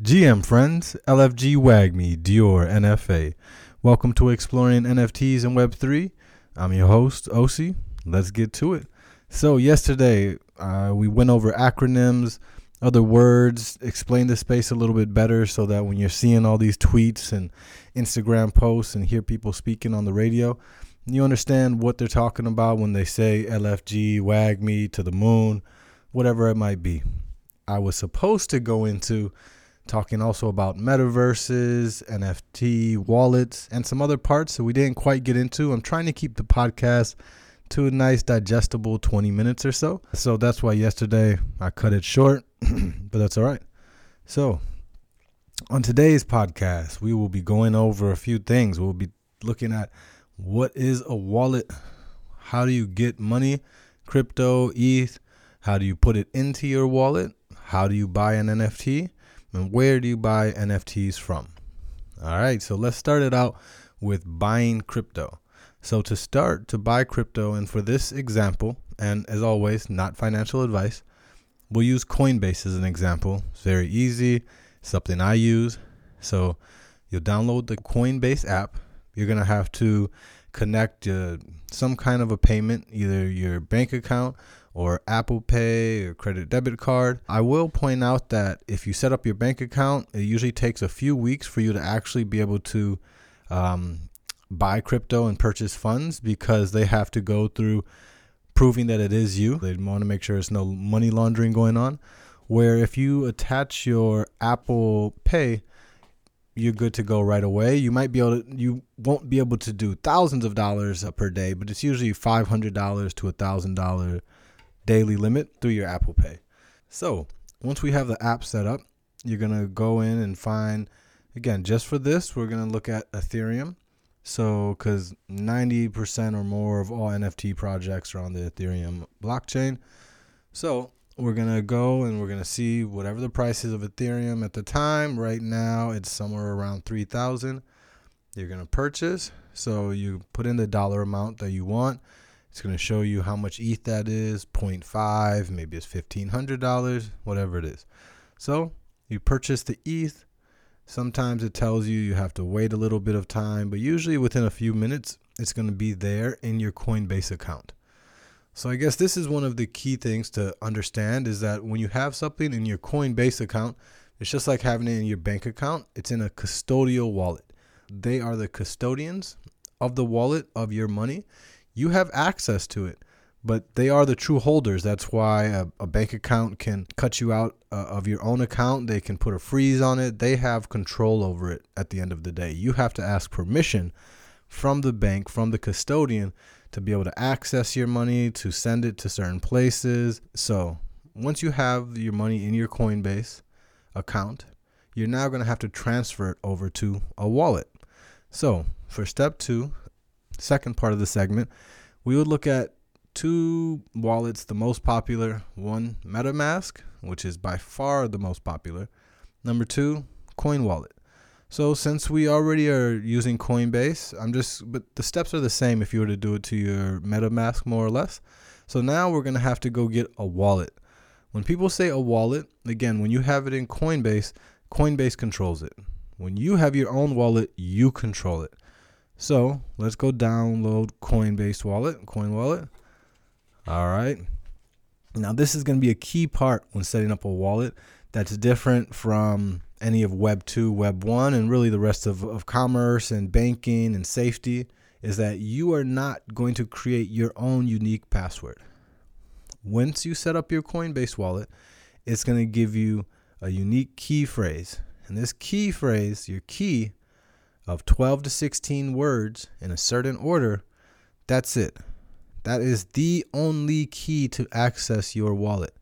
GM friends, LFG WAGMI, DYOR, NFA. Welcome to Exploring NFTs and Web3. I'm your host, OC. Let's get to it. So, yesterday uh, we went over acronyms, other words, explained the space a little bit better so that when you're seeing all these tweets and Instagram posts and hear people speaking on the radio, you understand what they're talking about when they say LFG, WAGMI, to the moon, whatever it might be. I was supposed to go into talking also about metaverses, NFT, wallets, and some other parts that we didn't quite get into. I'm trying to keep the podcast to a nice, digestible 20 minutes or so. So that's why yesterday I cut it short, but that's all right. So, on today's podcast, we will be going over a few things. We'll be looking at what is a wallet? How do you get money, crypto, ETH? How do you put it into your wallet? How do you buy an NFT? And where do you buy NFTs from? All right, so let's start it out with buying crypto. So, to start to buy crypto, and for this example, and as always, not financial advice, we'll use Coinbase as an example. It's very easy, something I use. So, you'll download the Coinbase app. You're going to have to connect uh, some kind of a payment, either your bank account or Apple Pay or credit debit card. I will point out that if you set up your bank account, it usually takes a few weeks for you to actually be able to um, buy crypto and purchase funds because they have to go through proving that it is you. They want to make sure there's no money laundering going on. Where if you attach your Apple Pay, you're good to go right away. You might be able to, you won't be able to do thousands of dollars per day, but it's usually $500 to a $1,000 daily limit through your Apple Pay. So once we have the app set up, you're going to go in and find, again, just for this, we're going to look at Ethereum. So, because 90% or more of all NFT projects are on the Ethereum blockchain. So, we're going to go and we're going to see whatever the price is of Ethereum at the time. Right now, it's somewhere around 3000 You're going to purchase. So, you put in the dollar amount that you want. It's going to show you how much ETH that is 0.5, maybe it's $1,500, whatever it is. So you purchase the ETH. Sometimes it tells you you have to wait a little bit of time, but usually within a few minutes, it's going to be there in your Coinbase account. So I guess this is one of the key things to understand is that when you have something in your Coinbase account, it's just like having it in your bank account. It's in a custodial wallet. They are the custodians of the wallet of your money you have access to it but they are the true holders. That's why a, a bank account can cut you out uh, of your own account. They can put a freeze on it. They have control over it at the end of the day. You have to ask permission from the bank, from the custodian, to be able to access your money, to send it to certain places. So once you have your money in your Coinbase account, you're now going to have to transfer it over to a wallet. So for step two, second part of the segment, we would look at two wallets, the most popular. One, MetaMask, which is by far the most popular. Number two, Coin Wallet. So since we already are using Coinbase, I'm just but the steps are the same if you were to do it to your MetaMask more or less. So now we're going to have to go get a wallet. When people say a wallet, again, when you have it in Coinbase, Coinbase controls it. When you have your own wallet, you control it. So let's go download Coinbase Wallet, Coin Wallet. All right. Now, this is going to be a key part when setting up a wallet that's different from any of Web 2, Web 1, and really the rest of, of commerce and banking and safety is that you are not going to create your own unique password. Once you set up your Coinbase wallet, it's going to give you a unique key phrase. And this key phrase, your key, of 12 to 16 words in a certain order, that's it. That is the only key to access your wallet.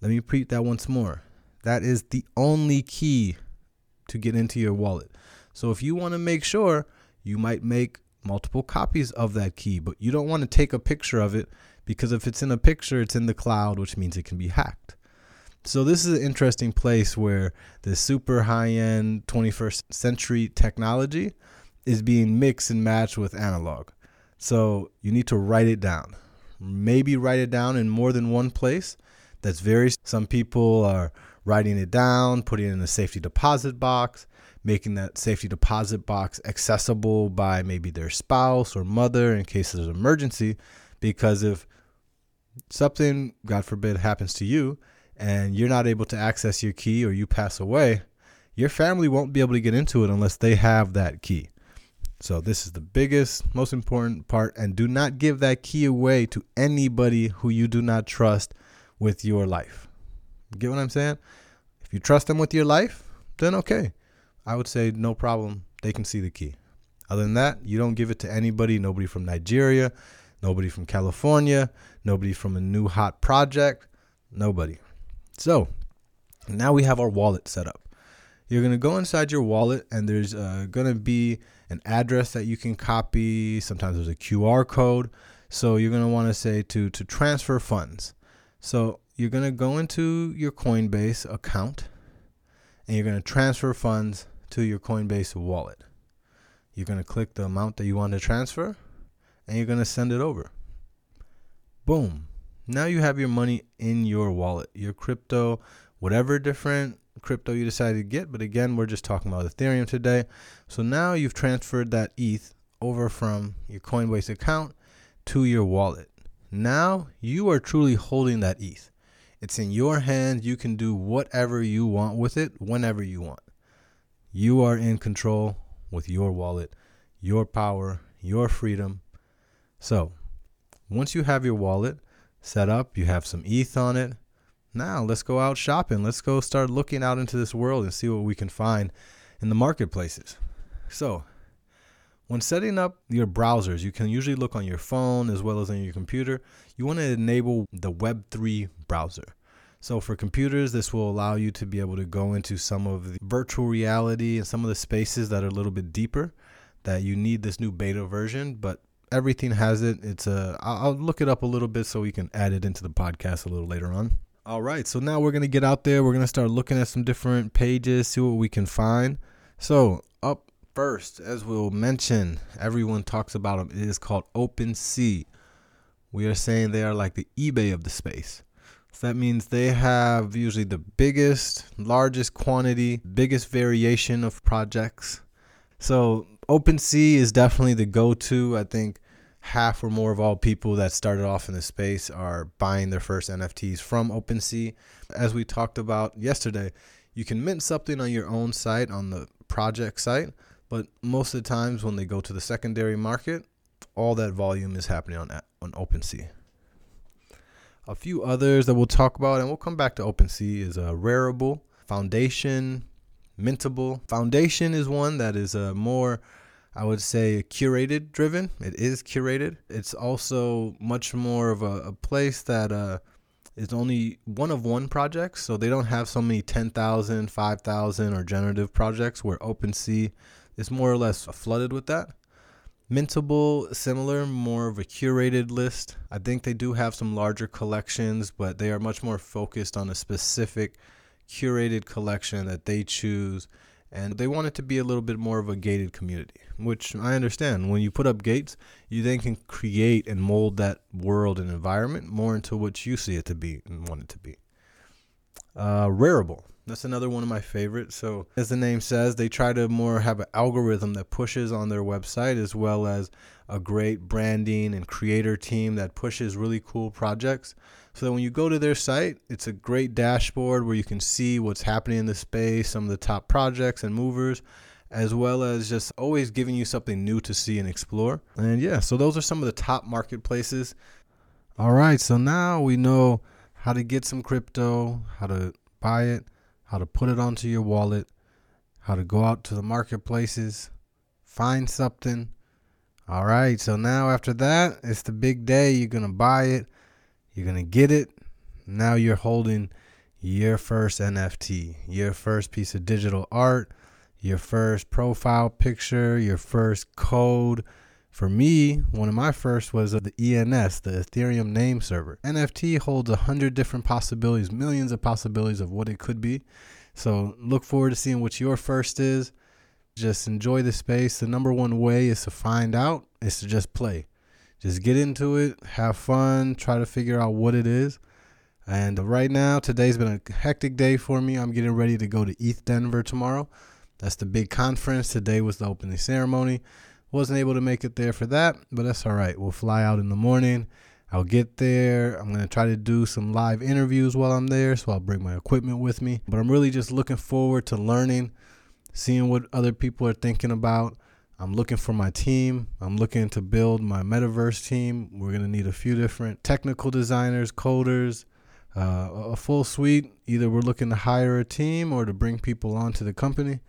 Let me repeat that once more. That is the only key to get into your wallet. So if you want to make sure, you might make multiple copies of that key, but you don't want to take a picture of it because if it's in a picture, it's in the cloud, which means it can be hacked. So this is an interesting place where the super high-end 21st century technology is being mixed and matched with analog. So you need to write it down. Maybe write it down in more than one place. That's very some people are writing it down, putting it in a safety deposit box, making that safety deposit box accessible by maybe their spouse or mother in case of an emergency. Because if something, God forbid, happens to you and you're not able to access your key or you pass away, your family won't be able to get into it unless they have that key. So, this is the biggest, most important part. And do not give that key away to anybody who you do not trust with your life. Get what I'm saying? If you trust them with your life, then okay. I would say no problem. They can see the key. Other than that, you don't give it to anybody, nobody from Nigeria, nobody from California, nobody from a new hot project, nobody. So now we have our wallet set up. You're going to go inside your wallet, and there's uh, going to be an address that you can copy. Sometimes there's a QR code. So you're going to want to say to, to transfer funds. So you're going to go into your Coinbase account and you're going to transfer funds to your Coinbase wallet. You're going to click the amount that you want to transfer and you're going to send it over. Boom. Now you have your money in your wallet, your crypto, whatever different crypto you decided to get. But again, we're just talking about Ethereum today. So now you've transferred that ETH over from your Coinbase account to your wallet. Now you are truly holding that ETH. It's in your hands. You can do whatever you want with it whenever you want. You are in control with your wallet, your power, your freedom. So, once you have your wallet set up, you have some ETH on it. Now, let's go out shopping. Let's go start looking out into this world and see what we can find in the marketplaces. So, when setting up your browsers, you can usually look on your phone as well as on your computer. You want to enable the Web3 browser. So, for computers, this will allow you to be able to go into some of the virtual reality and some of the spaces that are a little bit deeper that you need this new beta version, but everything has it. It's a, I'll look it up a little bit so we can add it into the podcast a little later on. All right, so now we're to get out there. We're to start looking at some different pages, see what we can find. So, up First, as we'll mention, everyone talks about them. It is called OpenSea. We are saying they are like the eBay of the space. So that means they have usually the biggest, largest quantity, biggest variation of projects. So OpenSea is definitely the go-to. I think half or more of all people that started off in the space are buying their first NFTs from OpenSea. As we talked about yesterday, you can mint something on your own site on the project site but most of the times when they go to the secondary market, all that volume is happening on on OpenSea. A few others that we'll talk about, and we'll come back to OpenSea, is a uh, Rarible, Foundation, Mintable. Foundation is one that is a uh, more, I would say, curated driven. It is curated. It's also much more of a, a place that uh, is only one of one projects. So they don't have so many 10,000, 5,000 or generative projects where OpenSea is more or less flooded with that. Mintable, similar, more of a curated list. I think they do have some larger collections, but they are much more focused on a specific curated collection that they choose. And they want it to be a little bit more of a gated community, which I understand. When you put up gates, you then can create and mold that world and environment more into what you see it to be and want it to be. Uh, Rarible. That's another one of my favorites. So, as the name says, they try to more have an algorithm that pushes on their website as well as a great branding and creator team that pushes really cool projects. So that when you go to their site, it's a great dashboard where you can see what's happening in the space, some of the top projects and movers, as well as just always giving you something new to see and explore. And yeah, so those are some of the top marketplaces. All right, so now we know how to get some crypto, how to buy it how to put it onto your wallet, how to go out to the marketplaces, find something. All right, so now after that, it's the big day. You're going to buy it, you're going to get it. Now you're holding your first NFT, your first piece of digital art, your first profile picture, your first code. For me, one of my first was uh, the ENS, the Ethereum name server. NFT holds a hundred different possibilities, millions of possibilities of what it could be. So look forward to seeing what your first is. Just enjoy the space. The number one way is to find out is to just play. Just get into it, have fun, try to figure out what it is. And right now, today's been a hectic day for me. I'm getting ready to go to ETH Denver tomorrow. That's the big conference. Today was the opening ceremony. Wasn't able to make it there for that, but that's all right. We'll fly out in the morning. I'll get there. I'm going to try to do some live interviews while I'm there, so I'll bring my equipment with me. But I'm really just looking forward to learning, seeing what other people are thinking about. I'm looking for my team. I'm looking to build my metaverse team. We're going to need a few different technical designers, coders, uh, a full suite. Either we're looking to hire a team or to bring people onto the company.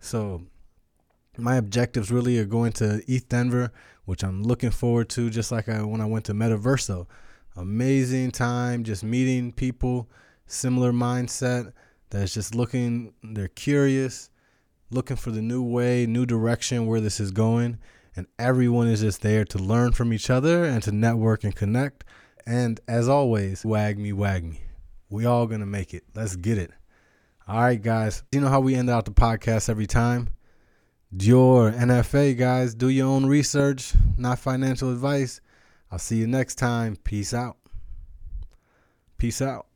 So my objectives really are going to ETH Denver, which I'm looking forward to, just like I, when I went to Metaverso. Amazing time, just meeting people, similar mindset that's just looking, they're curious, looking for the new way, new direction where this is going. And everyone is just there to learn from each other and to network and connect. And as always, WAGMI, wag me. We all gonna make it. Let's get it. All right, guys. You know how we end out the podcast every time? DYOR, NFA, guys. Do your own research, not financial advice. I'll see you next time. Peace out. Peace out.